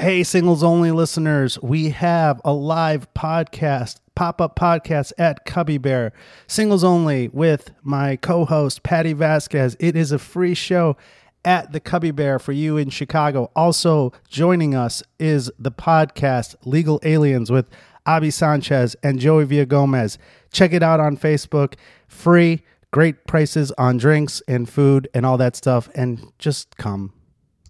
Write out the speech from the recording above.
Hey, singles only listeners, we have a live podcast, pop up podcast at Cubby Bear, singles only with my co host, Patti Vasquez. It is a free show at the Cubby Bear for you in Chicago. Also joining us is the podcast Legal Aliens with Abby Sanchez and Joey Villagomez. Check it out on Facebook. Free, great prices on drinks and food and all that stuff. And just come